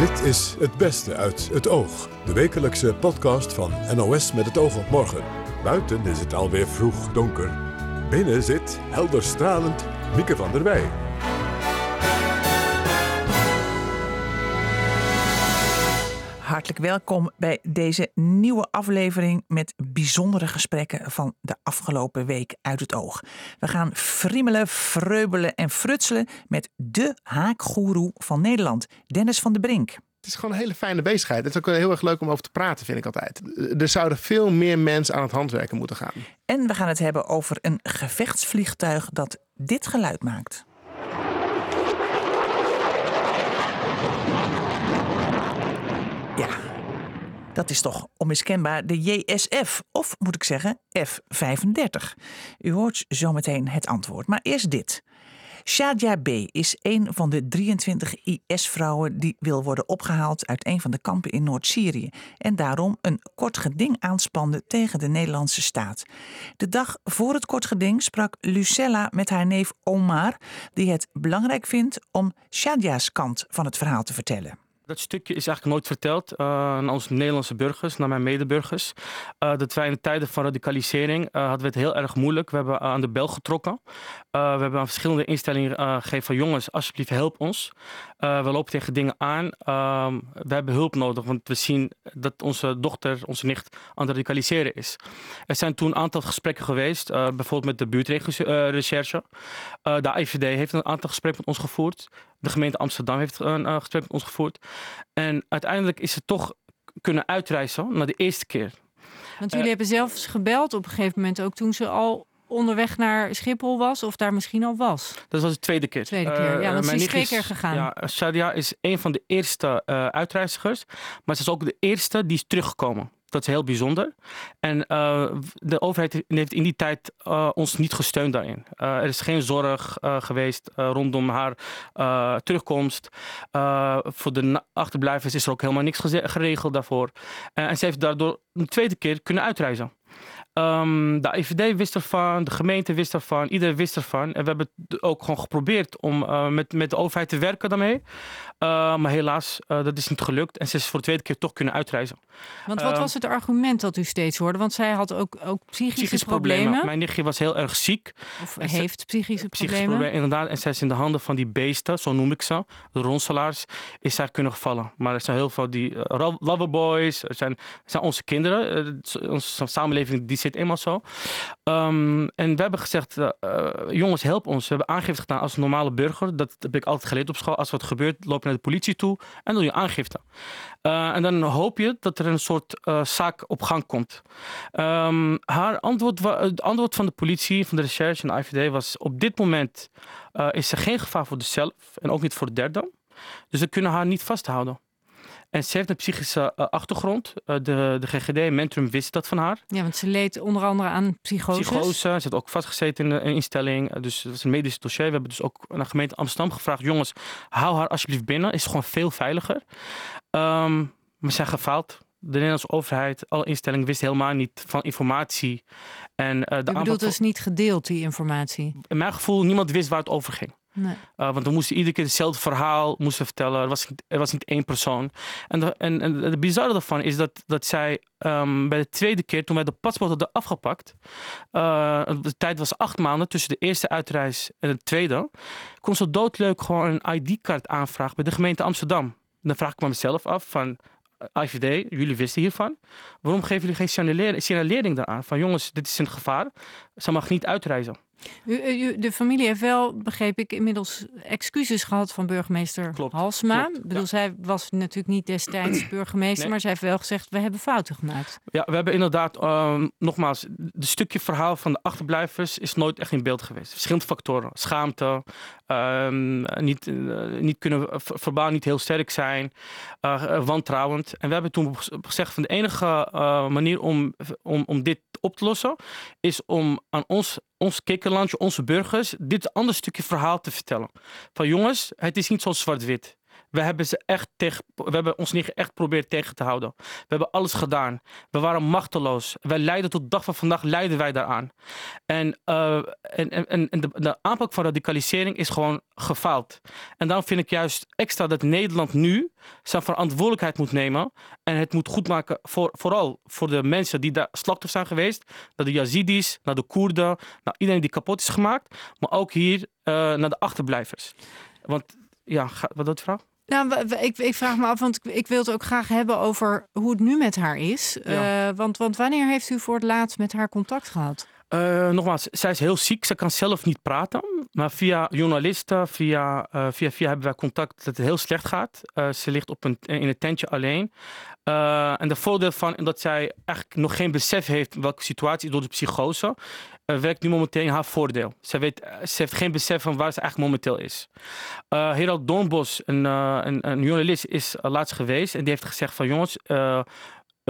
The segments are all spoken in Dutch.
Dit is Het Beste uit het Oog. De wekelijkse podcast van NOS met het oog op morgen. Buiten is het alweer vroeg donker. Binnen zit, helder stralend, Mieke van der Wij. Hartelijk welkom bij deze nieuwe aflevering met bijzondere gesprekken van de afgelopen week uit het oog. We gaan friemelen, freubelen en frutselen met de haakgoeroe van Nederland, Dennis van der Brink. Het is gewoon een hele fijne bezigheid. Het is ook heel erg leuk om over te praten, vind ik altijd. Er zouden veel meer mensen aan het handwerken moeten gaan. En we gaan het hebben over een gevechtsvliegtuig dat dit geluid maakt. Ja, dat is toch onmiskenbaar de JSF, of moet ik zeggen F-35. U hoort zometeen het antwoord, maar eerst dit. Shadia B. is een van de 23 IS-vrouwen die wil worden opgehaald uit een van de kampen in Noord-Syrië en daarom een kort geding aanspande tegen de Nederlandse staat. De dag voor het kort geding sprak Lucella met haar neef Omar, die het belangrijk vindt om Shadia's kant van het verhaal te vertellen. Dat stukje is eigenlijk nooit verteld uh, aan onze Nederlandse burgers, naar mijn medeburgers. Uh, dat wij in de tijden van radicalisering uh, hadden we het heel erg moeilijk. We hebben aan de bel getrokken. we hebben aan verschillende instellingen gegeven van jongens, alsjeblieft help ons. we lopen tegen dingen aan. Ehm, we hebben hulp nodig, want we zien dat onze dochter, onze nicht aan het radicaliseren is. Er zijn toen een aantal gesprekken geweest, bijvoorbeeld met de buurtrecherche. de IVD heeft een aantal gesprekken met ons gevoerd. De gemeente Amsterdam heeft een uh, gesprek met ons gevoerd. En uiteindelijk is het toch kunnen uitreizen naar de eerste keer. Want jullie uh, hebben zelfs gebeld op een gegeven moment ook toen ze al onderweg naar Schiphol was of daar misschien al was. Dat was de tweede keer. Tweede keer, ja, want ze is twee keer gegaan. Ja, Shadia is een van de eerste uh, uitreizigers, maar ze is ook de eerste die is teruggekomen. Dat is heel bijzonder. En uh, de overheid heeft in die tijd uh, ons niet gesteund daarin. Uh, er is geen zorg geweest rondom haar terugkomst. voor de achterblijvers is er ook helemaal niks geregeld daarvoor. en ze heeft daardoor een tweede keer kunnen uitreizen. Um, de IVD wist ervan, de gemeente wist ervan, iedereen wist ervan. En we hebben ook gewoon geprobeerd om uh, met, met de overheid te werken daarmee. Uh, maar helaas, uh, dat is niet gelukt. En ze is voor de tweede keer toch kunnen uitreizen. Want wat was het argument dat u steeds hoorde? Want zij had ook, ook psychische, psychische problemen. problemen. Mijn nichtje was heel erg ziek. Of en heeft psychische, psychische problemen. problemen. Inderdaad, en zij is in de handen van die beesten, zo noem ik ze, de ronselaars, is zij kunnen gevallen. Maar er zijn heel veel die loverboys, er zijn, er zijn onze kinderen, onze samenleving die zit eenmaal zo. Um, en we hebben gezegd, uh, jongens, help ons. We hebben aangifte gedaan als normale burger. Dat heb ik altijd geleerd op school. Als wat gebeurt, loop je naar de politie toe en doe je aangifte. Uh, en dan hoop je dat er een soort zaak op gang komt. Um, haar antwoord, het antwoord van de politie, van de recherche en de IVD was... op dit moment is er geen gevaar voor zichzelf en ook niet voor de derde. Dus we kunnen haar niet vasthouden. En ze heeft een psychische uh, achtergrond. Uh, de, de GGD, Mentrum, wist dat van haar. Ja, want ze leed onder andere aan psychose. Psychose. Ze heeft ook vastgezeten in een instelling. Dus dat is een medisch dossier. We hebben dus ook naar de gemeente Amsterdam gevraagd... jongens, hou haar alsjeblieft binnen. Is gewoon veel veiliger. Um, we zijn gefaald. De Nederlandse overheid, alle instellingen wisten helemaal niet van informatie. En, de Je bedoelt dus niet gedeeld, die informatie? In mijn gevoel, niemand wist waar het over ging. Uh, want we moesten iedere keer hetzelfde verhaal moesten vertellen. Er was, er was niet één persoon. En, het bizarre daarvan is dat, dat zij um, bij de tweede keer, toen wij de paspoort hadden afgepakt, uh, de tijd was acht maanden tussen de eerste uitreis en de tweede, kon ze doodleuk gewoon een ID-kaart aanvragen bij de gemeente Amsterdam. Dan vraag ik me mezelf af van, IVD, jullie wisten hiervan. Waarom geven jullie geen signalering, signalering daaraan? Van jongens, dit is een gevaar. Ze mag niet uitreizen. U, u, de familie heeft wel, begreep ik, inmiddels excuses gehad van burgemeester klopt, Halsma. Klopt, bedoel, ja. zij was natuurlijk niet destijds burgemeester, nee. maar zij heeft wel gezegd, we hebben fouten gemaakt. Ja, we hebben inderdaad, uh, nogmaals, de stukje verhaal van de achterblijvers is nooit echt in beeld geweest. Verschillende factoren. Schaamte, uh, niet, uh, niet kunnen verbaal niet heel sterk zijn, uh, wantrouwend. En we hebben toen gezegd van de enige uh, manier om, om, om dit op te lossen, is om aan ons, ons kikkerlandje, onze burgers, dit ander stukje verhaal te vertellen. Van jongens, het is niet zo zwart-wit. We hebben ze echt tegen, we hebben ons niet echt proberen tegen te houden. We hebben alles gedaan. We waren machteloos. Wij lijden tot de dag van vandaag lijden wij daaraan. En, eh, en, en, en de, de aanpak van radicalisering is gewoon gefaald. En daarom vind ik juist extra dat Nederland nu zijn verantwoordelijkheid moet nemen. En het moet goedmaken voor, vooral voor de mensen die daar slachtoffer zijn geweest. Naar de Yazidis, naar de Koerden, naar iedereen die kapot is gemaakt. Maar ook hier eh, naar de achterblijvers. Want ja, wat de vraag? Nou, ik, ik vraag me af, want ik, wil het ook graag hebben over hoe het nu met haar is. Ja. Eh, want, want wanneer heeft u voor het laatst met haar contact gehad? Eh, nogmaals, zij is heel ziek. Ze kan zelf niet praten. Maar via journalisten, via, eh, via, via hebben wij contact dat het heel slecht gaat. Eh, ze ligt op een, in een tentje alleen. En de voordeel van dat zij eigenlijk nog geen besef heeft welke situatie door de psychose. werkt nu momenteel in haar voordeel. Ze, weet, ze heeft geen besef van waar ze eigenlijk momenteel is. Eh Herald Doornbos, een, een, een journalist, is uh, laatst geweest. En die heeft gezegd van jongens...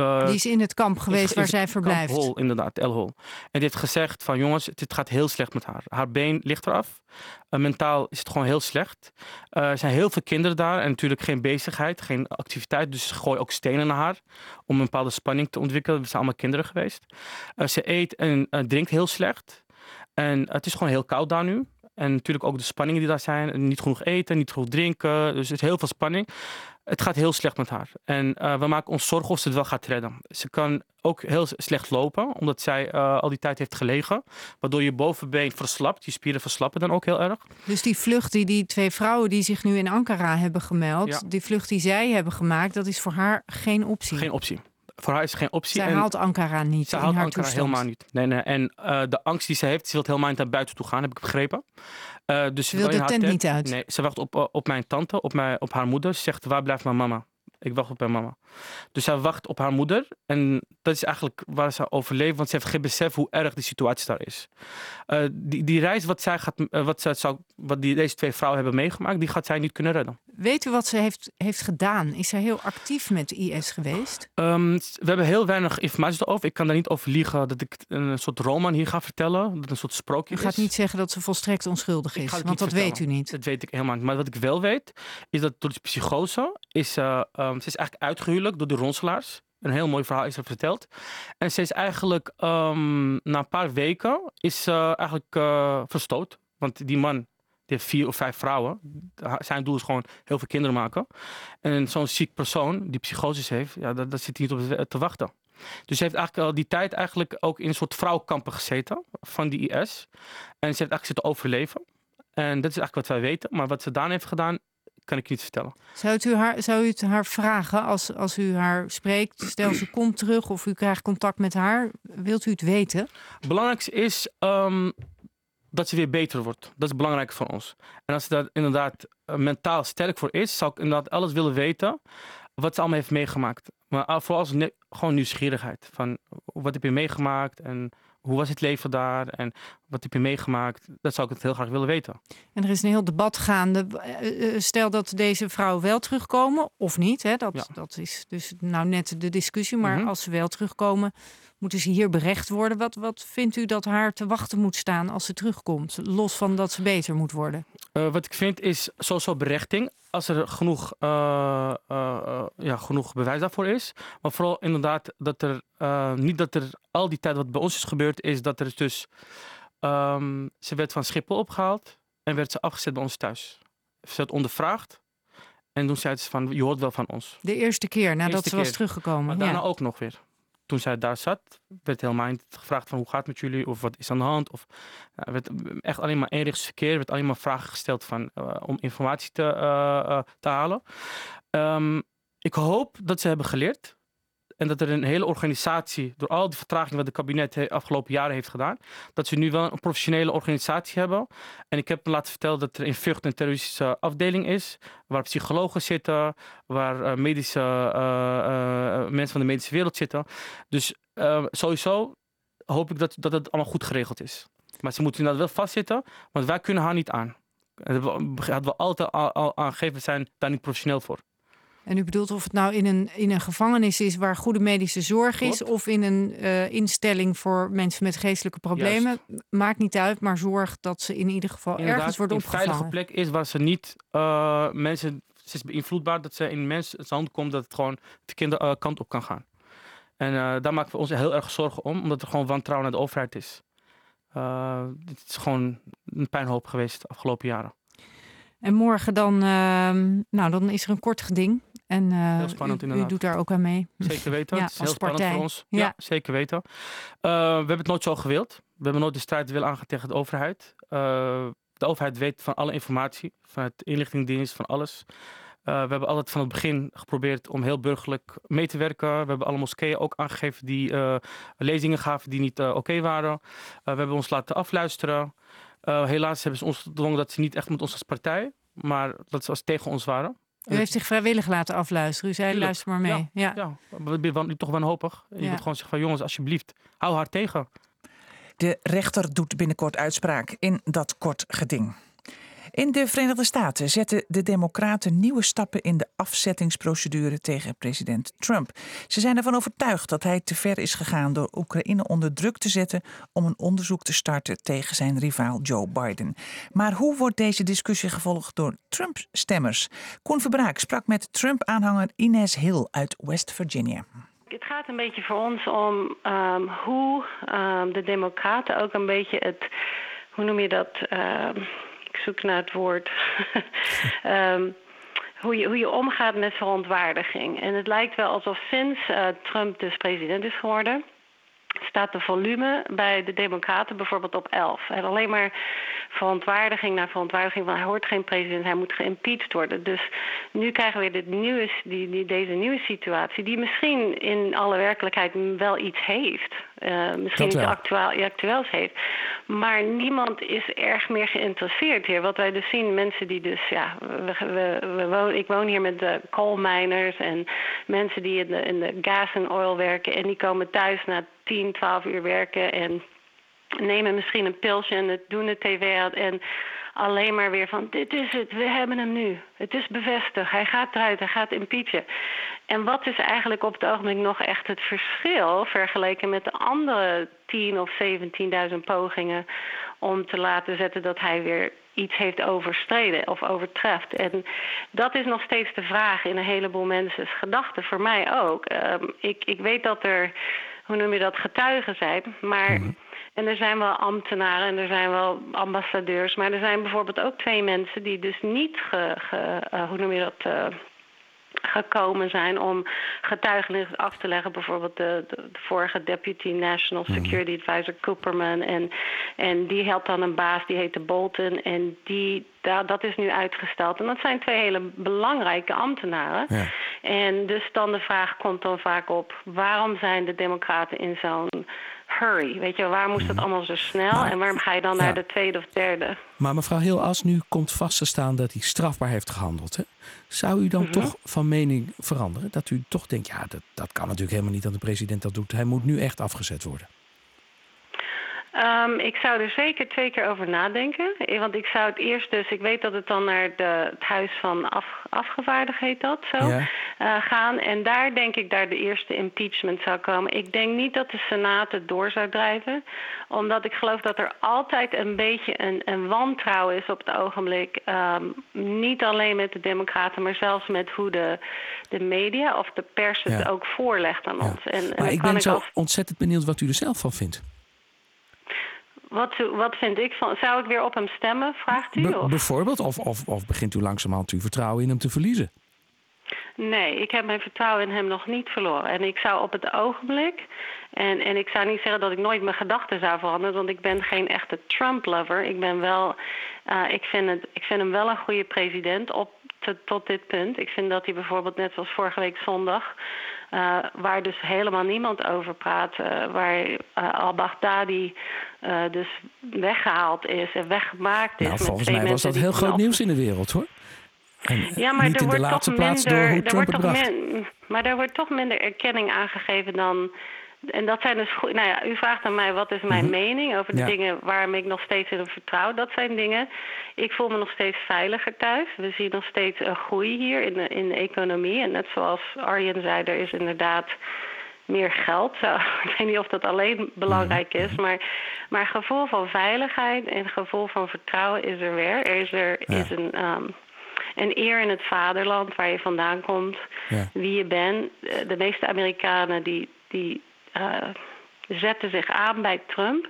eh, Die is in het kamp geweest is- waar zij verblijft. Hol, inderdaad, El Hol. En die heeft gezegd van jongens, dit gaat heel slecht met haar. Haar been ligt eraf. Eh, mentaal is het gewoon heel slecht. Eh, er zijn heel veel kinderen daar en natuurlijk geen bezigheid, geen activiteit. Dus ze gooien ook stenen naar haar om een bepaalde spanning te ontwikkelen. We zijn allemaal kinderen geweest. Ze eet en drinkt heel slecht. En het is gewoon heel koud daar nu. En natuurlijk ook de spanningen die daar zijn. Niet genoeg eten, niet genoeg drinken. Dus er is heel veel spanning. Het gaat heel slecht met haar. En eh, we maken ons zorgen of ze het wel gaat redden. Ze kan ook heel slecht lopen, omdat zij eh, al die tijd heeft gelegen. Waardoor je bovenbeen verslapt. Je spieren verslappen dan ook heel erg. Dus die vlucht die die twee vrouwen die zich nu in Ankara hebben gemeld, Ja. die vlucht die zij hebben gemaakt, dat is voor haar geen optie. Geen optie. Voor haar is geen optie. zij En haalt Ankara niet ze in haalt haar Ankara toestand. helemaal niet. Nee, nee. En eh, de angst die ze heeft, ze wil helemaal niet naar buiten toe gaan, heb ik begrepen. Eh, dus Ze wil de tent niet uit. Nee, ze wacht op, eh, op mijn tante, op, mijn, op haar moeder. Ze zegt, waar blijft mijn mama? Ik wacht op mijn mama. Dus zij wacht op haar moeder. En dat is eigenlijk waar ze overleeft. Want ze heeft geen besef hoe erg die situatie daar is. Eh, die, die reis wat, zij gaat, eh, wat, zij zou, wat die, deze twee vrouwen hebben meegemaakt... die gaat zij niet kunnen redden. Weet u wat ze heeft, heeft gedaan? Is zij heel actief met IS geweest? Ehm, we hebben heel weinig informatie erover. Ik kan daar niet over liegen dat ik een soort roman hier ga vertellen. Dat een soort sprookje U is. gaat niet zeggen dat ze volstrekt onschuldig is, want dat weet u niet. Dat weet ik helemaal niet. Maar wat ik wel weet, is dat door de psychose is ehm, ze is eigenlijk uitgehuwelijk door de ronselaars. Een heel mooi verhaal is er verteld. En ze is eigenlijk ehm, na een paar weken is eigenlijk eh, verstoot. Want die man die heeft vier of vijf vrouwen. Zijn doel is gewoon heel veel kinderen maken. En zo'n ziek persoon die psychoses heeft, ja, dat, dat zit niet op te wachten. Dus ze heeft eigenlijk al die tijd eigenlijk ook in een soort vrouwkampen gezeten van die IS. En ze heeft eigenlijk zitten overleven. En dat is eigenlijk wat wij weten. Maar wat ze daarna heeft gedaan, kan ik niet vertellen. Zou, het u haar, zou u het haar vragen als, als u haar spreekt? Stel ze komt terug of u krijgt contact met haar. Wilt u het weten? Het belangrijkste is ehm, dat ze weer beter wordt. Dat is belangrijk voor ons. En als ze daar inderdaad eh, mentaal sterk voor is, zou ik inderdaad alles willen weten wat ze allemaal heeft meegemaakt. Maar ah, vooral als gewoon nieuwsgierigheid. Van wat heb je meegemaakt en hoe was het leven daar en wat heb je meegemaakt? Dat zou ik het heel graag willen weten. En er is een heel debat gaande. Eh, eh, Stel dat deze vrouwen wel terugkomen of niet. Hè? Dat, Ja. dat is dus nou net de discussie. Maar Mhm. als ze wel terugkomen, moeten ze hier berecht worden. Wat, wat vindt u dat haar te wachten moet staan als ze terugkomt? Los van dat ze beter moet worden. Eh, wat ik vind is sowieso berechting. Als er genoeg, eh, eh, eh, ja, genoeg bewijs daarvoor is. Maar vooral inderdaad dat er eh, niet dat er al die tijd wat bij ons is gebeurd, is dat er dus. Ehm, ze werd van Schiphol opgehaald en werd ze afgezet bij ons thuis. Ze werd ondervraagd. En toen zei ze van, je hoort wel van ons. De eerste keer nadat Eerste ze was teruggekomen. Maar ja. daarna ook nog weer. Toen zij daar zat, werd helemaal niet gevraagd van hoe gaat het met jullie of wat is aan de hand. Of, er werd echt alleen maar eenrichtsverkeer, er werd alleen maar vragen gesteld van, eh, om informatie te, eh, eh, te halen. Ehm, ik hoop dat ze hebben geleerd. En dat er een hele organisatie, door al die vertraging wat het kabinet de afgelopen jaren heeft gedaan, dat ze nu wel een professionele organisatie hebben. En ik heb laten vertellen dat er in Vught een terroristische afdeling is, waar psychologen zitten, waar eh, medische eh, eh, mensen van de medische wereld zitten. Dus sowieso hoop ik dat, dat het allemaal goed geregeld is. Maar ze moeten inderdaad wel vastzitten, want wij kunnen haar niet aan. Dat hadden we altijd al, al aangegeven, we zijn daar niet professioneel voor. En u bedoelt of het nou in een, in een gevangenis is waar goede medische zorg is, Klopt. of in een eh, instelling voor mensen met geestelijke problemen, maakt niet uit, maar zorg dat ze in ieder geval Inderdaad, ergens worden een veilige opgevangen. plek is waar ze niet eh, mensen Ze is beïnvloedbaar dat ze in mensen hand komt dat het gewoon de kinderkant kant op kan gaan. En daar maken we ons heel erg zorgen om, omdat er gewoon wantrouwen naar de overheid is. Het is gewoon een pijnhoop geweest de afgelopen jaren. En morgen dan, uh, nou, dan is er een kort geding. En uh, heel spannend, u, inderdaad. u doet daar ook aan mee. Zeker weten. Ja, het is heel spannend voor ons. Ja. Ja, zeker weten. Uh, we hebben het nooit zo gewild. We hebben nooit de strijd willen aangaan tegen de overheid. Uh, de overheid weet van alle informatie, van het inlichtingendienst, van alles. We hebben altijd van het begin geprobeerd om heel burgerlijk mee te werken. We hebben alle moskeeën ook aangegeven die lezingen gaven die niet oké okay waren. we hebben ons laten afluisteren. helaas hebben ze ons gedwongen dat ze niet echt met ons als partij, maar dat ze als tegen ons waren. U heeft zich vrijwillig laten afluisteren. U zei, Tuurlijk. luister maar mee. Ja, Ja. ja. we zijn toch wanhopig. Je Ja. moet gewoon zeggen van jongens, alsjeblieft, hou haar tegen. De rechter doet binnenkort uitspraak in dat kort geding. In de Verenigde Staten zetten de Democraten nieuwe stappen in de afzettingsprocedure tegen president Trump. Ze zijn ervan overtuigd dat hij te ver is gegaan door Oekraïne onder druk te zetten om een onderzoek te starten tegen zijn rivaal Joe Biden. Maar hoe wordt deze discussie gevolgd door Trump-stemmers? Koen Verbraak sprak met Trump-aanhanger Inez Hill uit West Virginia. Het gaat een beetje voor ons om um, hoe um, de Democraten ook een beetje het, hoe noem je dat? Ik zoek naar het woord. um, hoe, je, hoe je omgaat met verontwaardiging. En het lijkt wel alsof sinds uh, Trump dus president is geworden. Staat de volume bij de Democraten bijvoorbeeld op 11. En alleen maar verontwaardiging na verontwaardiging van hij hoort geen president, hij moet geïmpeached worden. Dus nu krijgen we dit nieuwe, die, die, deze nieuwe situatie, die misschien in alle werkelijkheid wel iets heeft. Uh, misschien iets actueel, actueels heeft. Maar niemand is erg meer geïnteresseerd hier. Wat wij dus zien, mensen die dus, ja, we, we, we wonen, ik woon hier met de coal miners en mensen die in de, in de gas en oil werken en die komen thuis na 10, 12 uur werken en nemen misschien een pilsje en het doen de tv uit en alleen maar weer van dit is het, we hebben hem nu. Het is bevestigd, hij gaat eruit, hij gaat impeachen. En wat is eigenlijk op het ogenblik nog echt het verschil vergeleken met de andere 10 of 17.000 pogingen om te laten zetten dat hij weer iets heeft overstreden of overtreft. En dat is nog steeds de vraag in een heleboel mensen's gedachten, voor mij ook. Um, ik, ik weet dat er, hoe noem je dat, getuigen zijn, maar... Mm -hmm. En er zijn wel ambtenaren en er zijn wel ambassadeurs. Maar er zijn bijvoorbeeld ook twee mensen die dus niet, ge, ge, uh, hoe noem je dat, uh, gekomen zijn om getuigenis af te leggen. Bijvoorbeeld de, de, de vorige Deputy National Security Advisor Cooperman. En, en die helpt dan een baas, die heette Bolton. En die, dat, dat is nu uitgesteld. En dat zijn twee hele belangrijke ambtenaren. Ja. En dus dan de vraag komt dan vaak op... waarom zijn de democraten in zo'n hurry? Weet je, waar moest dat allemaal zo snel? En waarom ga je dan ja. naar de tweede of derde? Maar mevrouw Heel, als nu komt vast te staan dat hij strafbaar heeft gehandeld, hè, zou u dan Mhm. toch van mening veranderen? Dat u toch denkt, ja, dat, dat kan natuurlijk helemaal niet dat de president dat doet. Hij moet nu echt afgezet worden. Um, ik zou er zeker twee keer over nadenken. Eh, Want ik zou het eerst dus, ik weet dat het dan naar de, het Huis van af, Afgevaardigd heet dat zo, Ja. uh, gaan. En daar denk ik daar de eerste impeachment zou komen. Ik denk niet dat de Senaat het door zou drijven. Omdat ik geloof dat er altijd een beetje een, een wantrouwen is op het ogenblik. Um, niet alleen met de democraten, maar zelfs met hoe de, de media of de pers het Ja. ook voorlegt aan Ja. ons. En, Maar ik ben zo als- ontzettend benieuwd wat u er zelf van vindt. Wat, wat vind ik van... Zou ik weer op hem stemmen, vraagt u? Of? bijvoorbeeld, of, of, of begint u langzamerhand uw vertrouwen in hem te verliezen? Nee, ik heb mijn vertrouwen in hem nog niet verloren. En ik zou op het ogenblik... En, en ik zou niet zeggen dat ik nooit mijn gedachten zou veranderen... want ik ben geen echte Trump-lover. Ik ben wel... eh, ik, vind het, ik vind hem wel een goede president op te- tot dit punt. Ik vind dat hij bijvoorbeeld net zoals vorige week zondag... eh, waar dus helemaal niemand over praat... eh, waar eh, al-Baghdadi dus weggehaald is en weggemaakt is... Nou, volgens mij was dat heel groot nieuws in de wereld, hoor. En ja, maar er wordt toch minder, er wordt toch maar er wordt toch minder erkenning aangegeven dan. En dat zijn dus goed. Nou ja, u vraagt aan mij wat is mijn Mhm. mening over de Ja. dingen waarom ik nog steeds in vertrouw. Dat zijn dingen. Ik voel me nog steeds veiliger thuis. We zien nog steeds een groei hier in de, in de economie. En net zoals Arjen zei, er is inderdaad meer geld. Zo, ik weet niet of dat alleen belangrijk is, maar, maar gevoel van veiligheid en gevoel van vertrouwen is er weer. Er is, er, Ja. is een. ehm, een eer in het vaderland waar je vandaan komt, Ja. wie je bent. Eh, De meeste Amerikanen die, die eh, zetten zich aan bij Trump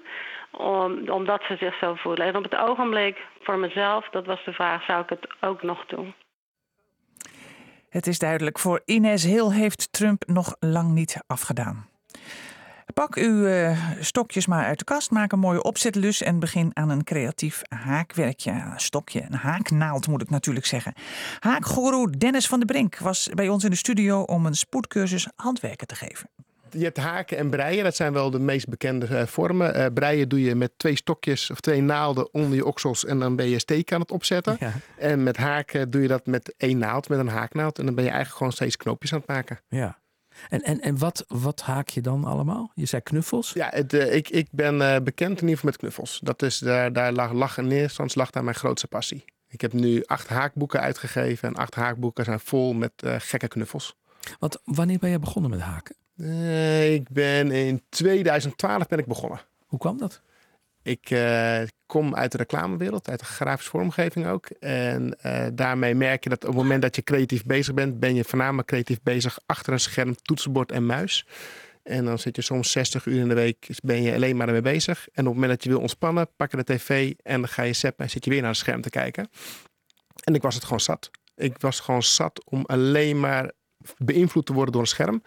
om, omdat ze zich zo voelen. En op het ogenblik, voor mezelf, dat was de vraag, zou ik het ook nog doen? Het is duidelijk, voor Ines Hill heeft Trump nog lang niet afgedaan. Pak uw eh, stokjes maar uit de kast, maak een mooie opzetlus en begin aan een creatief haakwerkje. Stokje, een haaknaald moet ik natuurlijk zeggen. Haakgoeroe Dennis van der Brink was bij ons in de studio om een spoedcursus handwerken te geven. Je hebt haken en breien, dat zijn wel de meest bekende eh, vormen. Eh, breien doe je met twee stokjes of twee naalden onder je oksels en dan ben je steken aan het opzetten. Ja. En met haken doe je dat met één naald, met een haaknaald. En dan ben je eigenlijk gewoon steeds knoopjes aan het maken. ja. En, en, en wat, wat haak je dan allemaal? Je zei knuffels? Ja, het, eh, ik, ik ben bekend in ieder geval met knuffels. Dat is, daar, daar lag, lag in eerste lag daar mijn grootste passie. Ik heb nu acht haakboeken uitgegeven en acht haakboeken zijn vol met gekke knuffels. Want wanneer ben je begonnen met haken? Eh, ik ben in 2012 ben ik begonnen. Hoe kwam dat? Ik eh, kom uit de reclamewereld, uit de grafische vormgeving ook. En eh, daarmee merk je dat op het moment dat je creatief bezig bent, ben je voornamelijk creatief bezig achter een scherm, toetsenbord en muis. En dan zit je soms 60 uur in de week, ben je alleen maar ermee bezig. En op het moment dat je wil ontspannen, pak je de tv en dan ga je zeppen en zit je weer naar het scherm te kijken. En ik was het gewoon zat. Ik was gewoon zat om alleen maar beïnvloed te worden door een scherm.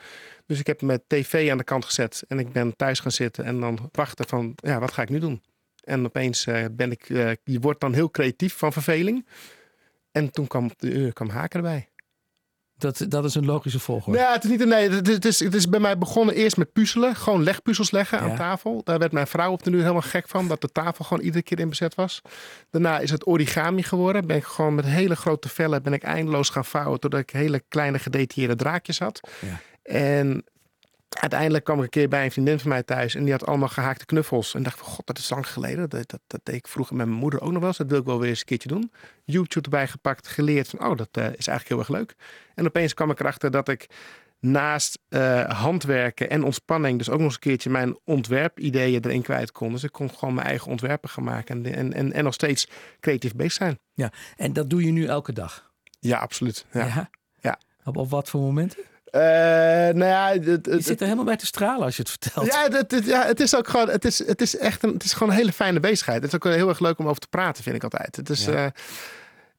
Dus ik heb mijn tv aan de kant gezet en ik ben thuis gaan zitten en dan wachten van, ja, wat ga ik nu doen? En opeens eh, ben ik, eh, je wordt dan heel creatief van verveling. En toen kwam, de, kwam haken erbij. Dat, dat is een logische volgorde. Ja, het is niet een nee. Het is, het, is, het is bij mij begonnen eerst met puzzelen. Gewoon legpuzzels leggen Ja. aan tafel. Daar werd mijn vrouw op de nu helemaal gek van. Dat de tafel gewoon iedere keer in bezet was. Daarna is het origami geworden. Ben ik gewoon met hele grote vellen ben ik eindeloos gaan vouwen. Totdat ik hele kleine gedetailleerde draadjes had. Ja. En uiteindelijk kwam ik een keer bij een vriendin van mij thuis. En die had allemaal gehaakte knuffels. En dacht van, god, dat is lang geleden. Dat, dat, dat deed ik vroeger met mijn moeder ook nog wel eens. Dat wil ik wel weer eens een keertje doen. YouTube erbij gepakt, geleerd van, oh, dat eh, is eigenlijk heel erg leuk. En opeens kwam ik erachter dat ik naast eh, handwerken en ontspanning... dus ook nog eens een keertje mijn ontwerpideeën erin kwijt kon. Dus ik kon gewoon mijn eigen ontwerpen gaan maken. En, en, en, en nog steeds creatief bezig zijn. En dat doe je nu elke dag? Ja, absoluut. Ja. Ja. Op, op wat voor momenten? Eh, nou ja, het, het, Je zit er helemaal bij te stralen als je het vertelt. Ja, het, ja, het is ook gewoon, het is, het is echt een, het is gewoon een hele fijne bezigheid. Het is ook heel erg leuk om over te praten, vind ik altijd. Het is, Ja. eh,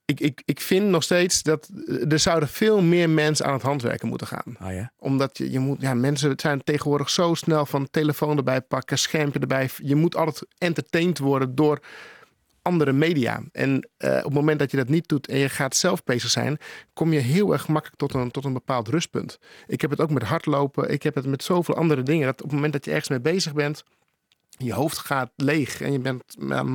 ik, ik, ik vind nog steeds dat eh, er zouden veel meer mensen aan het handwerken moeten gaan. Ah ja. Omdat je, je moet, ja, mensen zijn tegenwoordig zo snel van telefoon erbij pakken, schermpje erbij. Je moet altijd entertained worden door andere media. En eh, op het moment dat je dat niet doet en je gaat zelf bezig zijn, kom je heel erg makkelijk tot een, tot een bepaald rustpunt. Ik heb het ook met hardlopen. Ik heb het met zoveel andere dingen. Dat op het moment dat je ergens mee bezig bent, je hoofd gaat leeg en je bent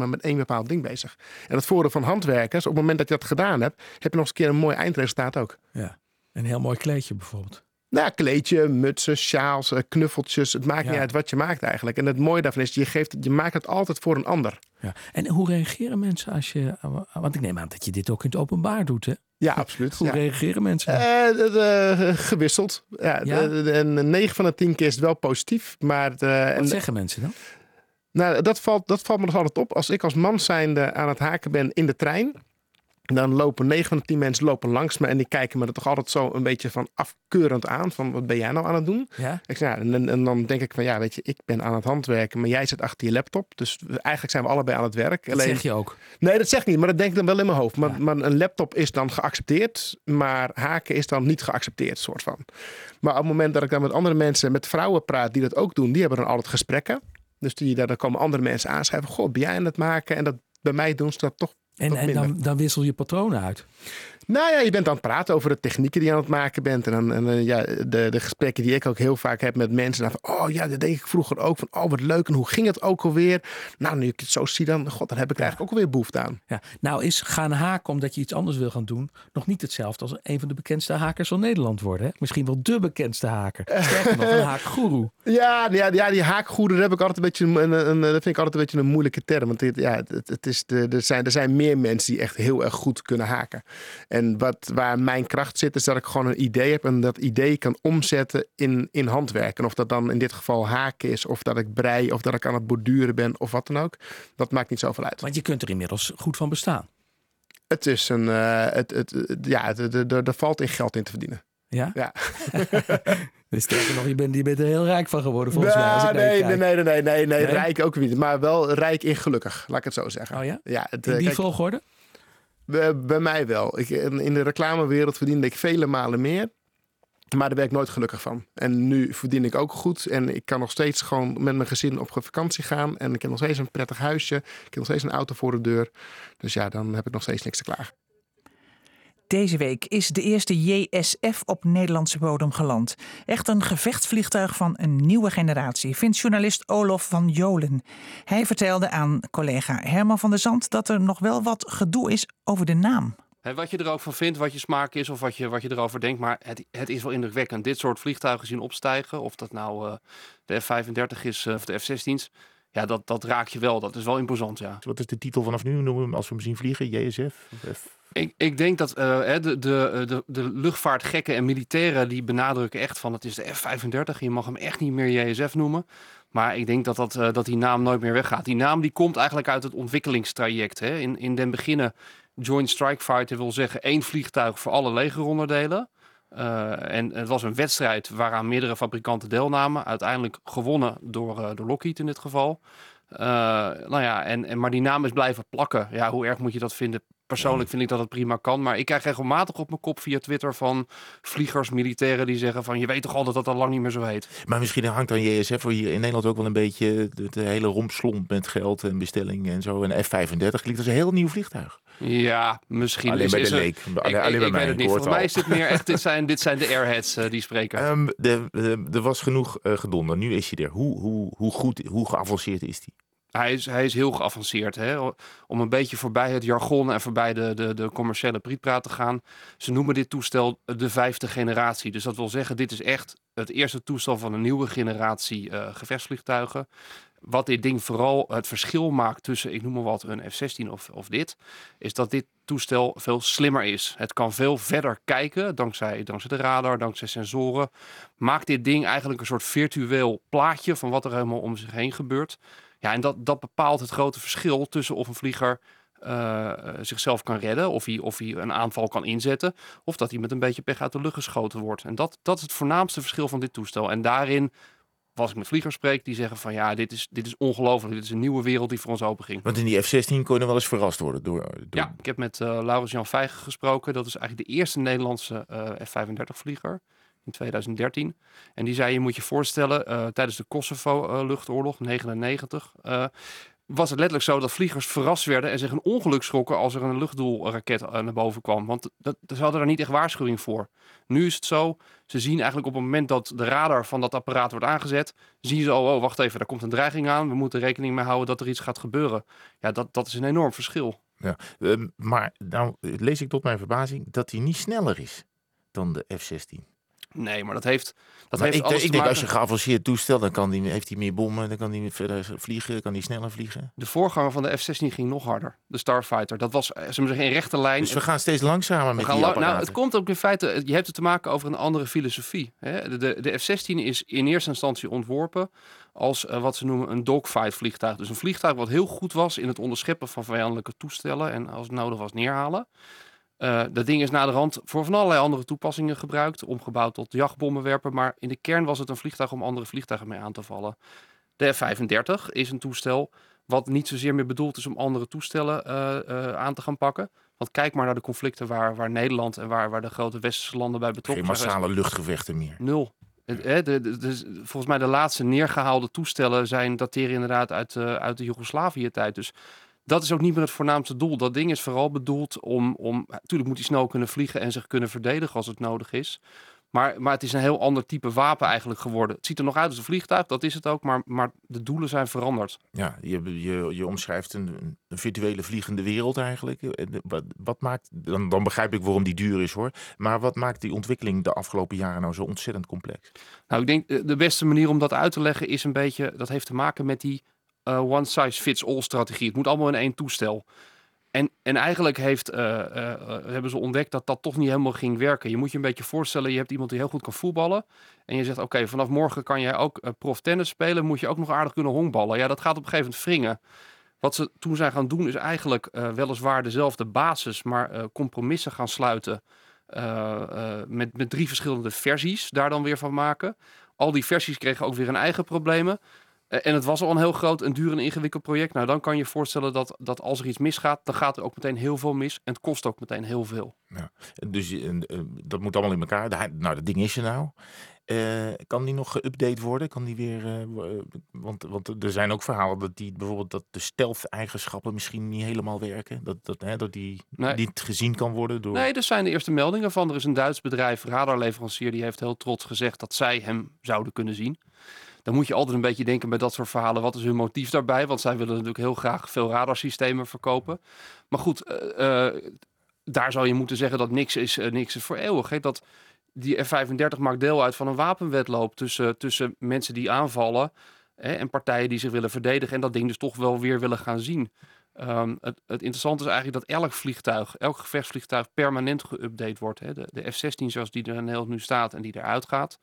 met één bepaald ding bezig. En het voordeel van handwerkers, op het moment dat je dat gedaan hebt, heb je nog eens een keer een mooi eindresultaat ook. ja. Een heel mooi kleedje bijvoorbeeld. Nou, kleedje, mutsen, sjaals, eh, knuffeltjes. Het maakt Ja. niet uit wat je maakt eigenlijk. En het mooie daarvan is, je, geeft, je maakt het altijd voor een ander. Ja. En hoe reageren mensen als je... Want ik neem aan dat je dit ook in het openbaar doet, hè? Ja, absoluut. Hoe Ja. reageren mensen? Eh, de- de- gewisseld. Ja, Ja? de- de- En 9 van de 10 keer is het wel positief. Maar en, wat zeggen mensen dan? nou, dat, valt, dat valt me nog altijd op. Als ik als man zijnde aan het haken ben in de trein. Dan lopen 9 van de 10 mensen lopen langs me. En die kijken me er toch altijd zo een beetje van afkeurend aan. Van wat ben jij nou aan het doen? Ja? Ik zeg, ja, en, en dan denk ik van ja, weet je, ik ben aan het handwerken, maar jij zit achter je laptop. Dus eigenlijk zijn we allebei aan het werk. Dat zeg je ook. Nee, dat zeg ik niet, maar dat denk ik dan wel in mijn hoofd. Maar, Ja. maar een laptop is dan geaccepteerd, maar haken is dan niet geaccepteerd, soort van. Maar op het moment dat ik dan met andere mensen, met vrouwen praat die dat ook doen, die hebben dan altijd gesprekken. Dus die, daar, daar komen andere mensen aanschrijven. Goh, ben jij aan het maken? En dat bij mij doen ze dat toch En, dan, dan wissel je patronen uit. Nou ja, je bent aan het praten over de technieken die je aan het maken bent. En, dan, en ja, de, de gesprekken die ik ook heel vaak heb met mensen. Dan van, oh ja, dat denk ik vroeger ook. Van, oh wat leuk. En hoe ging het ook alweer? Nou, nu ik het zo zie, dan, god, dan heb ik er eigenlijk ook alweer behoefte aan. Ja. Nou is gaan haken omdat je iets anders wil gaan doen... nog niet hetzelfde als een van de bekendste hakers van Nederland worden. Hè? Misschien wel de bekendste haker. Sterker nog, een haakgoeroe. Ja, ja, ja die haakgoeden, daar heb ik altijd een beetje een, een, een- dat vind ik altijd een beetje een moeilijke term. Want ja, het, het is de, er, zijn, er zijn meer mensen die echt heel erg goed kunnen haken. En wat, waar mijn kracht zit, is dat ik gewoon een idee heb en dat idee kan omzetten in, in handwerk. En of dat dan in dit geval haken is, of dat ik brei, of dat ik aan het borduren ben, of wat dan ook. Dat maakt niet zoveel uit. Want je kunt er inmiddels goed van bestaan. Het is een, eh, het, het, ja, er valt in geld in te verdienen. Ja? Ja. Dus sterker nog, je bent, je bent er heel rijk van geworden volgens mij. Als ik nee, nee, nee, nee, nee, nee, Nee? rijk ook niet. Maar wel rijk in gelukkig, laat ik het zo zeggen. Oh ja? Ja, het, In eh, die kijk, volgorde? bij, bij mij wel. Ik, in in de reclamewereld verdiende ik vele malen meer. Maar daar ben ik nooit gelukkig van. En nu verdien ik ook goed. En ik kan nog steeds gewoon met mijn gezin op vakantie gaan. En ik heb nog steeds een prettig huisje. Ik heb nog steeds een auto voor de deur. Dus ja, dan heb ik nog steeds niks te klagen. Deze week is de eerste JSF op Nederlandse bodem geland. Echt een gevechtsvliegtuig van een nieuwe generatie, vindt journalist Olof van Jolen. Hij vertelde aan collega Herman van der Zand dat er nog wel wat gedoe is over de naam. Wat je er ook van vindt, wat je smaak is of wat je, wat je erover denkt. Maar het, het is wel indrukwekkend. Dit soort vliegtuigen zien opstijgen. Of dat nou eh, de F-35 is eh, of de F-16's. Ja, dat, dat raak je wel. Dat is wel imposant, ja. Wat is de titel vanaf nu? Noemen we hem als we hem zien vliegen? JSF? Ik, ik denk dat eh, de, de, de, de luchtvaartgekken en militairen die benadrukken echt van het is de F-35. Je mag hem echt niet meer JSF noemen. Maar ik denk dat, dat, eh, dat die naam nooit meer weggaat. Die naam die komt eigenlijk uit het ontwikkelingstraject. Hè. In, in den beginnen Joint Strike Fighter wil zeggen één vliegtuig voor alle legeronderdelen. Eh, en het was een wedstrijd waaraan meerdere fabrikanten deelnamen. Uiteindelijk gewonnen door, door Lockheed in dit geval. Eh, nou ja, en, en, maar die naam is blijven plakken. Ja, hoe erg moet je dat vinden? Persoonlijk vind ik dat het prima kan. Maar ik krijg regelmatig op mijn kop via Twitter van vliegers, militairen die zeggen van... je weet toch al dat dat al lang niet meer zo heet. Maar misschien hangt dan JSF voor hier in Nederland ook wel een beetje de, hele rompslomp met geld en bestellingen en zo. En F-35 klinkt als een heel nieuw vliegtuig. Ja, misschien. Alleen is, bij de leek. Ik, Alleen, ik, alleen ik bij mij. weet het niet. Voor mij is dit meer echt... dit, zijn, dit zijn de airheads eh, die spreken. Ehm, er was genoeg eh, gedonder. Nu is hij er. Hoe, hoe, hoe goed, hoe geavanceerd is die? Hij is, hij is heel geavanceerd. Hè? Om een beetje voorbij het jargon en voorbij de, de, de commerciële prietpraat te gaan. Ze noemen dit toestel de vijfde generatie. Dus dat wil zeggen, dit is echt het eerste toestel van een nieuwe generatie eh gevechtsvliegtuigen. Wat dit ding vooral het verschil maakt tussen, ik noem maar wat, een F-16 of, of dit, is dat dit toestel veel slimmer is. Het kan veel verder kijken, dankzij, dankzij de radar, dankzij sensoren. Maakt dit ding eigenlijk een soort virtueel plaatje van wat er helemaal om zich heen gebeurt. Ja, en dat, dat bepaalt het grote verschil tussen of een vlieger eh, eh, zichzelf kan redden, of hij, of hij een aanval kan inzetten, of dat hij met een beetje pech uit de lucht geschoten wordt. En dat, dat is het voornaamste verschil van dit toestel. En daarin, als ik met vliegers spreek, die zeggen van ja, dit is, dit is ongelooflijk, dit is een nieuwe wereld die voor ons open ging. Want in die F-16 kon je wel eens verrast worden door... door... Ja, ik heb met eh Laurens Jan Vijgen gesproken. Dat is eigenlijk de eerste Nederlandse eh, F-35-vlieger in 2013. En die zei, je moet je voorstellen, eh, tijdens de Kosovo-luchtoorlog, 99... eh, was het letterlijk zo dat vliegers verrast werden en zich een ongeluk schrokken als er een luchtdoelraket eh, naar boven kwam. Want dat, ze hadden daar niet echt waarschuwing voor. Nu is het zo, ze zien eigenlijk op het moment dat de radar van dat apparaat wordt aangezet, zien ze, oh, oh wacht even, daar komt een dreiging aan. We moeten rekening mee houden dat er iets gaat gebeuren. Ja, dat, dat is een enorm verschil. Ja. Ehm, maar nou lees ik tot mijn verbazing dat hij niet sneller is dan de F-16. Nee, maar dat heeft, dat Maar heeft ik, alles ik denk als je geavanceerd toestel, dan kan die, heeft hij meer bommen, dan kan hij verder vliegen, kan hij sneller vliegen. De voorganger van de F-16 ging nog harder. De Starfighter. Dat was eh, we zeggen, in rechte lijn. Dus we gaan steeds langzamer met gaan die la- apparaten. nou, het komt ook in feite, je hebt het te maken over een andere filosofie. Hè? De, de, de F-16 is in eerste instantie ontworpen als eh, wat ze noemen een dogfight vliegtuig. Dus een vliegtuig wat heel goed was in het onderscheppen van vijandelijke toestellen en als het nodig was neerhalen. Eh, dat ding is naderhand voor van allerlei andere toepassingen gebruikt, omgebouwd tot jachtbommenwerper. Maar in de kern was het een vliegtuig om andere vliegtuigen mee aan te vallen. De F-35 is een toestel wat niet zozeer meer bedoeld is om andere toestellen eh, eh, aan te gaan pakken. Want kijk maar naar de conflicten waar, waar Nederland en waar, waar de grote westerse landen bij betrokken Geen zijn. massale luchtgevechten meer. Nul. De, de- de- volgens mij de laatste neergehaalde toestellen zijn dateren inderdaad uit, uit de Joegoslavië-tijd. Dus dat is ook niet meer het voornaamste doel. Dat ding is vooral bedoeld om, om... Natuurlijk moet hij snel kunnen vliegen en zich kunnen verdedigen als het nodig is. Maar, maar het is een heel ander type wapen eigenlijk geworden. Het ziet er nog uit als een vliegtuig, dat is het ook. Maar, maar de doelen zijn veranderd. Ja, je, je, je omschrijft een, een virtuele vliegende wereld eigenlijk. En de- Wat, wat maakt, dan, dan begrijp ik waarom die duur is hoor. Maar wat maakt die ontwikkeling de afgelopen jaren nou zo ontzettend complex? Nou, ik denk eh, de beste manier om dat uit te leggen is een beetje... Dat heeft te maken met die eh, one-size-fits-all strategie. Het moet allemaal in één toestel. En, en eigenlijk heeft, eh, eh, hebben ze ontdekt dat dat toch niet helemaal ging werken. Je moet je een beetje voorstellen, je hebt iemand die heel goed kan voetballen. En je zegt, oké, vanaf morgen kan jij ook prof tennis spelen. Moet je ook nog aardig kunnen honkballen. Ja, dat gaat op een gegeven moment wringen. Wat ze toen zijn gaan doen is eigenlijk weliswaar dezelfde basis, maar compromissen gaan sluiten met, met drie verschillende versies daar dan weer van maken. Al die versies kregen ook weer hun eigen problemen. Eh, en het was al een heel groot en duur en ingewikkeld project. Nou, dan kan je je voorstellen dat, dat als er iets misgaat, dan gaat er ook meteen heel veel mis. En het kost ook meteen heel veel. Dus je- en, eh, dat moet allemaal in elkaar. Nou, dat ding is er nou. Eh, kan die nog geüpdate worden? Kan die weer. eh, eh, want, want er zijn ook verhalen dat die bijvoorbeeld dat de stealth-eigenschappen misschien niet helemaal werken. Dat, dat, hè, dat die Nee. niet gezien kan worden door. Nee, er zijn de eerste meldingen van. Er is een Duits bedrijf, radarleverancier, die heeft heel trots gezegd dat zij hem zouden kunnen zien. Dan moet je altijd een beetje denken bij dat soort verhalen. Wat is hun motief daarbij? Want zij willen natuurlijk heel graag veel radarsystemen verkopen. Maar goed, eh, eh, daar zou je moeten zeggen dat niks is, eh, niks is voor eeuwig. Hè? Dat die F-35 maakt deel uit van een wapenwedloop tussen, tussen mensen die aanvallen hè, en partijen die zich willen verdedigen. En dat ding dus toch wel weer willen gaan zien. Ehm, het, het interessante is eigenlijk dat elk vliegtuig, elk gevechtsvliegtuig permanent geüpdate wordt. Hè. De, de F-16 zoals die er nu staat en die eruit gaat.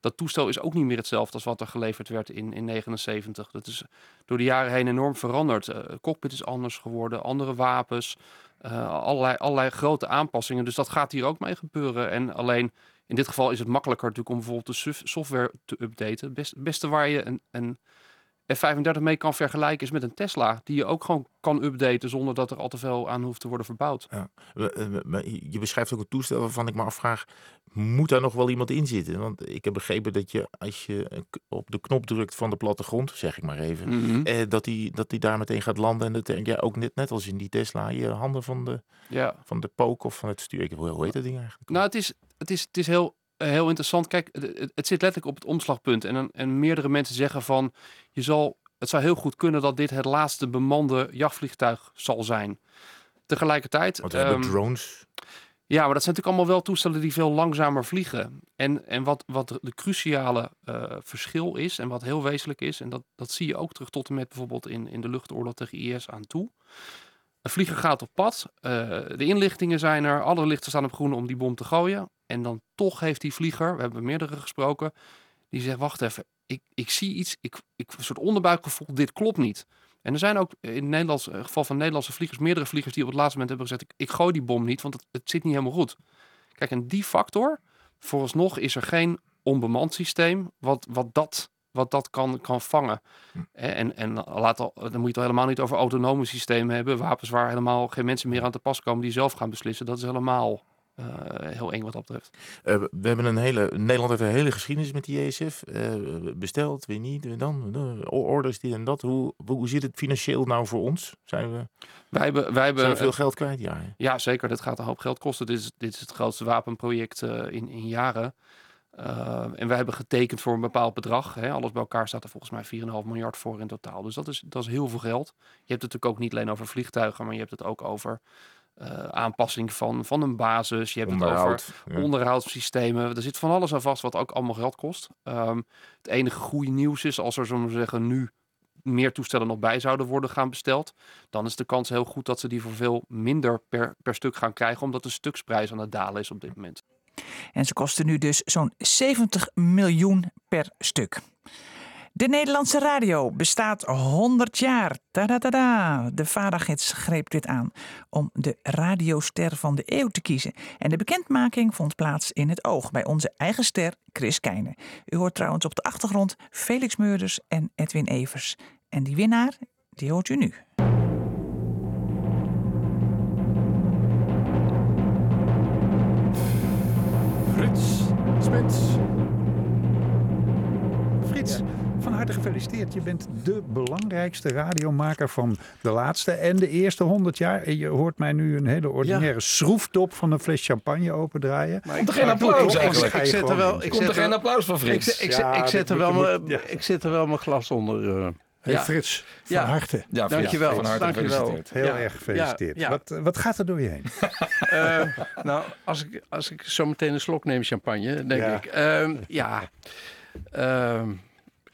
Dat toestel is ook niet meer hetzelfde als wat er geleverd werd in, in 79. Dat is door de jaren heen enorm veranderd. Eh, cockpit is anders geworden, andere wapens, eh, allerlei, allerlei grote aanpassingen. Dus dat gaat hier ook mee gebeuren. En alleen in dit geval is het makkelijker natuurlijk om bijvoorbeeld de software te updaten. Best- beste waar je een, een F35 mee kan vergelijken is met een Tesla. Die je ook gewoon kan updaten zonder dat er al te veel aan hoeft te worden verbouwd. We- eh, Je beschrijft ook een toestel waarvan ik me afvraag, moet daar nog wel iemand in zitten? Want ik heb begrepen dat je als je op de knop drukt van de plattegrond, zeg ik maar even, Mhm. eh, dat die, dat die daar meteen gaat landen. En dat ja, ook net, net als in die Tesla, je handen van de, Ja. van de pook of van het stuur. Ik, hoe heet dat ding eigenlijk? Nou, het is, het is, het is heel, heel interessant. Kijk, het, zit letterlijk op het omslagpunt. En, en meerdere mensen zeggen van, je zal, het zou heel goed kunnen dat dit het laatste bemande jachtvliegtuig zal zijn. Tegelijkertijd. Want we hebben ehm, drones. Ja, maar dat zijn natuurlijk allemaal wel toestellen die veel langzamer vliegen. En, en wat, wat de cruciale eh, verschil is en wat heel wezenlijk is, en dat, dat zie je ook terug tot en met bijvoorbeeld in, in de luchtoorlog tegen IS aan toe. Een vlieger gaat op pad, eh, de inlichtingen zijn er, alle lichten staan op groen om die bom te gooien. En dan toch heeft die vlieger, we hebben meerdere gesproken, die zegt, wacht even, ik, ik zie iets, ik, ik, een soort onderbuikgevoel, dit klopt niet. En er zijn ook in het Nederlands, eh, geval van Nederlandse vliegers, meerdere vliegers die op het laatste moment hebben gezegd, ik, ik gooi die bom niet, want het, het zit niet helemaal goed. Kijk, en die factor, vooralsnog is er geen onbemand systeem wat, wat dat, wat dat kan, kan vangen. Hè, En, en laat al, dan moet je het al helemaal niet over autonome systemen hebben, wapens waar helemaal geen mensen meer aan te pas komen die zelf gaan beslissen. Dat is helemaal eh, heel eng wat dat betreft. Eh, we hebben een hele, Nederland heeft een hele geschiedenis met die JSF. Eh, besteld, weer niet, weer dan, orders, dit en dat. Hoe, hoe zit het financieel nou voor ons? Zijn we, Wij hebben, wij hebben veel geld kwijt? Ja. hè? Ja, zeker. Dit gaat een hoop geld kosten. Dit is, dit is het grootste wapenproject in, in jaren. En wij hebben getekend voor een bepaald bedrag. Hè. Alles bij elkaar staat er volgens mij 4,5 miljard voor in totaal. Dus dat is, dat is heel veel geld. Je hebt het natuurlijk ook niet alleen over vliegtuigen, maar je hebt het ook over uh, aanpassing van, van een basis. Je hebt Onderhoud, het ja. over onderhoudssystemen. Er zit van alles aan vast wat ook allemaal geld kost. Um, het enige goede nieuws is als er, zullen we zeggen, nu meer toestellen nog bij zouden worden gaan besteld, dan is de kans heel goed dat ze die voor veel minder per, per stuk gaan krijgen, omdat de stuksprijs aan het dalen is op dit moment. En ze kosten nu dus zo'n 70 miljoen per stuk. De Nederlandse radio bestaat 100 jaar. Tadadada. De Varagids greep dit aan om de radioster van de eeuw te kiezen. En de bekendmaking vond plaats in het oog bij onze eigen ster Chris Keijnen. U hoort trouwens op de achtergrond Felix Meurders en Edwin Evers. En die winnaar, die hoort u nu. Spits. Harte gefeliciteerd. Je bent de belangrijkste radiomaker van de laatste en de eerste 100 jaar. En je hoort mij nu een hele ordinaire ja. schroeftop van een fles champagne opendraaien. Maar Komt er geen applaus eigenlijk? Ik zet er wel, ik Komt er geen applaus van Frits? Ik, ik, ja, ik, zet er wel mijn, ja. ik zet er wel mijn glas onder. Uh. Hey ja. Frits, van ja. harte. Ja, dankjewel. Van harte dankjewel. Heel ja. erg gefeliciteerd. Wat, wat gaat er door je heen? uh, nou, als ik, als ik zo meteen een slok neem champagne, denk ik. Uh, ja, uh,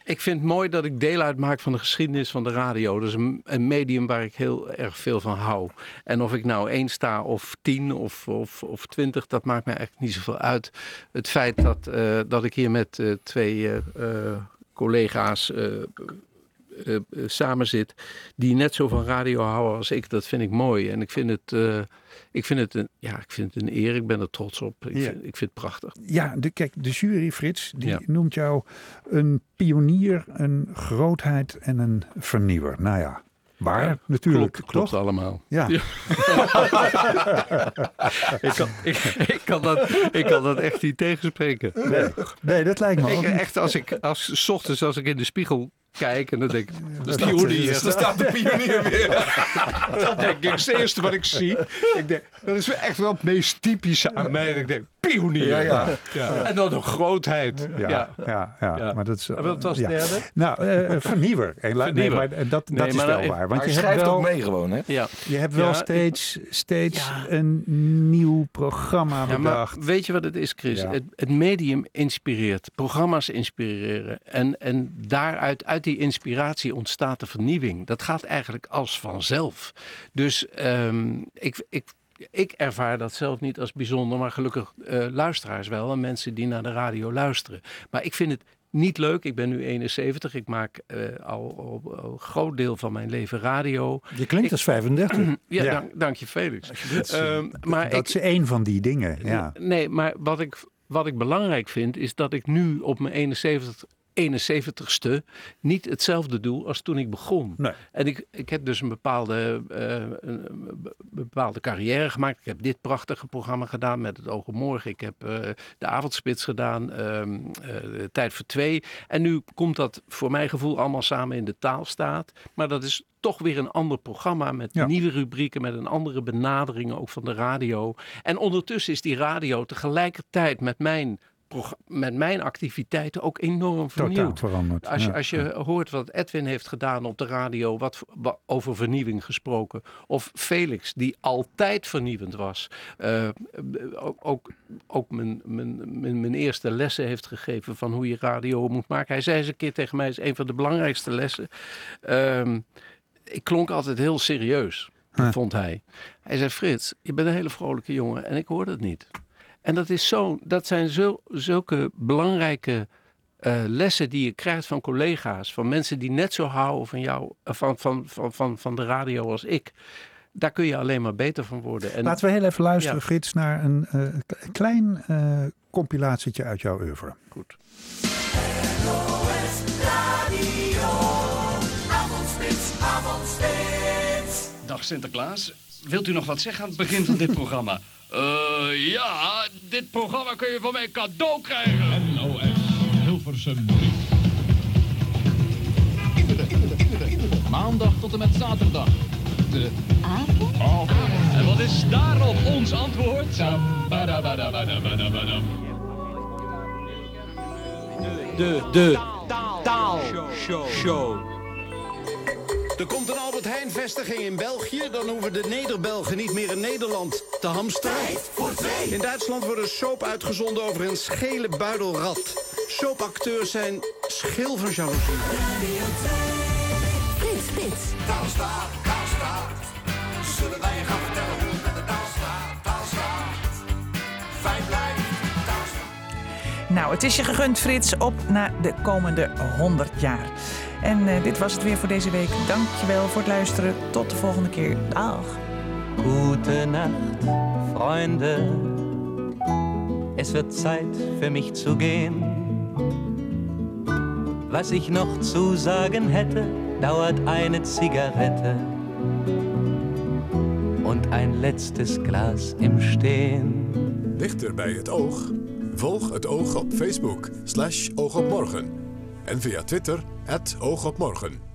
ik vind het mooi dat ik deel uitmaak van de geschiedenis van de radio. Dat is een, medium waar ik heel erg veel van hou. En of ik nou één sta of tien of, of, of twintig, dat maakt mij eigenlijk niet zoveel uit. Het feit dat, uh, dat ik hier met uh, twee uh, collega's eh, samen zit die net zo van radio houden als ik. Dat vind ik mooi. En ik vind het, eh, ik vind het, een, ja, ik vind het een eer. Ik ben er trots op. Ik, Ja. vind, ik vind het prachtig. Ja, de, kijk, de jury, Frits, die Ja. noemt jou een pionier, een grootheid en een vernieuwer. Nou ja, waar Ja, natuurlijk, Klopt, allemaal. Ja. ik, kan, ik, ik, kan dat, ik kan dat echt niet tegenspreken. Nee, nee, dat lijkt me Ik, ook. niet. echt, als ik, als, s ochtends als ik in de spiegel kijk en dan denk ik, dat is dat- pionier. dat- Daar staat de pionier weer. dat denk ik, dat is het eerste wat ik zie. Ik denk, dat is echt wel het meest typische aan mij. Dat ik denk, pionier. Ja, ja. Ja. En dan een grootheid. Ja, Ja. ja, ja, Ja. maar dat is. En wat was ja. het derde? Nou, eh, vernieuwer. En la- Nee, Vernieuwer. maar eh, dat, Nee, dat is maar wel dan- waar. Want je schrijft wel, ook mee gewoon, hè? Ja. je hebt wel Ja, steeds, steeds Ja. een nieuw programma Ja, maar bedacht. weet je wat het is, Chris? Ja. Het, het medium inspireert, programma's inspireren. En, en daaruit, uit die inspiratie ontstaat de vernieuwing. Dat gaat eigenlijk als vanzelf. Dus ehm, ik, ik, ik ervaar dat zelf niet als bijzonder, maar gelukkig eh, luisteraars wel. En mensen die naar de radio luisteren. Maar ik vind het niet leuk. Ik ben nu 71. Ik maak eh, al, al, al een groot deel van mijn leven radio. Je klinkt als 35. Ja, Ja. Dank, dank je Felix. Dat is, Ehm, maar dat ik, is één van die dingen. Ja. Nee, maar wat ik, wat ik belangrijk vind, is dat ik nu op mijn 71, 71ste niet hetzelfde doe als toen ik begon. Nee. En ik, ik heb dus een bepaalde, eh, een, een be- bepaalde carrière gemaakt. Ik heb dit prachtige programma gedaan met het oog op morgen. Ik heb eh, de avondspits gedaan, ehm, eh, tijd voor twee. En nu komt dat voor mijn gevoel allemaal samen in de taalstaat. Maar dat is toch weer een ander programma met Ja. nieuwe rubrieken, met een andere benadering ook van de radio. En ondertussen is die radio tegelijkertijd met mijn, met mijn activiteiten ook enorm vernieuwd. veranderd. Als je, Ja. als je hoort wat Edwin heeft gedaan op de radio, wat, wa- over vernieuwing gesproken. Of Felix, die altijd vernieuwend was. eh, ook ook, ook mijn, mijn, mijn, mijn eerste lessen heeft gegeven van hoe je radio moet maken. Hij zei eens een keer tegen mij, is een van de belangrijkste lessen. Ehm, ik klonk altijd heel serieus, Huh. vond hij. Hij zei, Frits, je bent een hele vrolijke jongen en ik hoor dat niet. En dat, is zo, dat zijn zo, zulke belangrijke eh, lessen die je krijgt van collega's, van mensen die net zo houden van jou, eh, van, van, van, van, van de radio als ik. Daar kun je alleen maar beter van worden. En, Laten we heel even luisteren, Ja. Frits, naar een eh, klein eh compilatietje uit jouw oeuvre. Goed. Dag Sinterklaas. Wilt u nog wat zeggen aan het begin van dit programma? Eh ja, dit programma kun je van mij cadeau krijgen. NOS Hilversum Maandag tot en met zaterdag. De avond? En wat is daarop ons antwoord? De, de taalshow. Er komt een Albert Heijn vestiging in België. Dan hoeven de Neder-Belgen niet meer in Nederland te hamsteren. In Duitsland wordt een soap uitgezonden over een schele buidelrat. Soapacteurs zijn schil van jaloezie. Taal staat, taal staat. Zullen wij je gaan vertellen hoe het met de taal staat? Taal staat. Fijn staat. Nou, het is je gegund, Frits, op naar de komende 100 jaar. En eh, dit was het weer voor deze week. Dankjewel voor het luisteren. Tot de volgende keer. Dag. Gute Nacht, Freunde. Es wird Zeit für mich zu gehen. Was ich noch zu sagen hätte, dauert eine Zigarette und ein letztes Glas im Stehen. Dichter bij het oog? Volg het oog op Facebook slash oogopmorgen. En via Twitter, het oogopmorgen.